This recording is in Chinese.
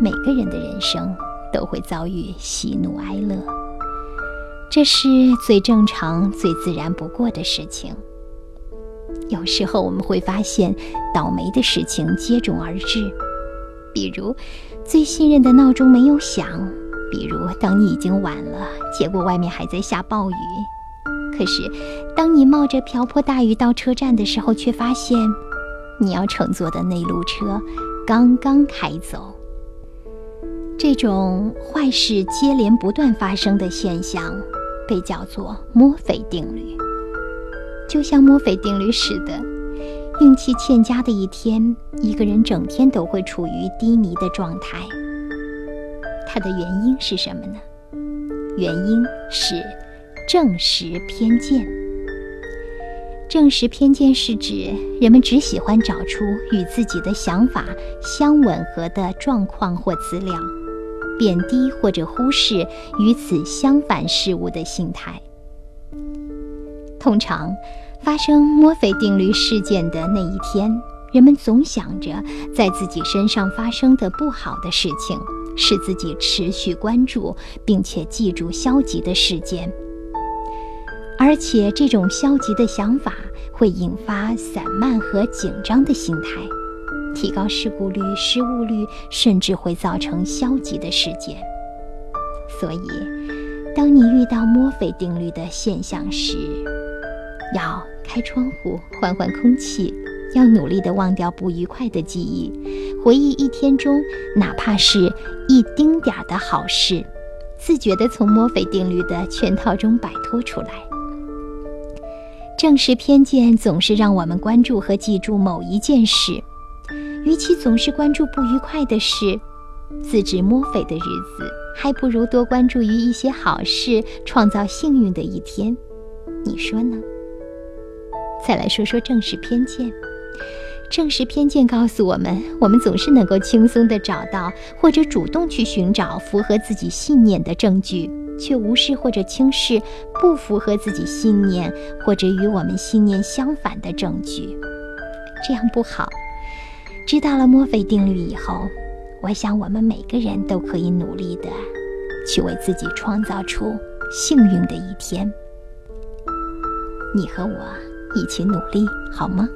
每个人的人生都会遭遇喜怒哀乐，这是最正常、最自然不过的事情。有时候我们会发现，倒霉的事情接踵而至，比如最信任的闹钟没有响，比如当你已经晚了，结果外面还在下暴雨。可是，当你冒着瓢泼大雨到车站的时候，却发现你要乘坐的那路车刚刚开走。这种坏事接连不断发生的现象，被叫做墨菲定律。就像墨菲定律似的，运气欠佳的一天，一个人整天都会处于低迷的状态。它的原因是什么呢？原因是正实偏见。正实偏见是指人们只喜欢找出与自己的想法相吻合的状况或资料，贬低或者忽视与此相反事物的心态。通常，发生墨菲定律事件的那一天，人们总想着在自己身上发生的不好的事情，使自己持续关注并且记住消极的事件。而且，这种消极的想法会引发散漫和紧张的心态，提高事故率、失误率，甚至会造成消极的事件。所以，当你遇到墨菲定律的现象时，要开窗户换换空气，要努力地忘掉不愉快的记忆，回忆一天中哪怕是一丁点儿的好事，自觉地从墨菲定律的圈套中摆脱出来。正视偏见总是让我们关注和记住某一件事，与其总是关注不愉快的事，自知墨菲的日子，还不如多关注于一些好事，创造幸运的一天。你说呢？再来说说正视偏见。正视偏见告诉我们，我们总是能够轻松地找到或者主动去寻找符合自己信念的证据，却无视或者轻视不符合自己信念或者与我们信念相反的证据。这样不好。知道了墨菲定律以后，我想我们每个人都可以努力的去为自己创造出幸运的一天。你和我。一起努力，好吗？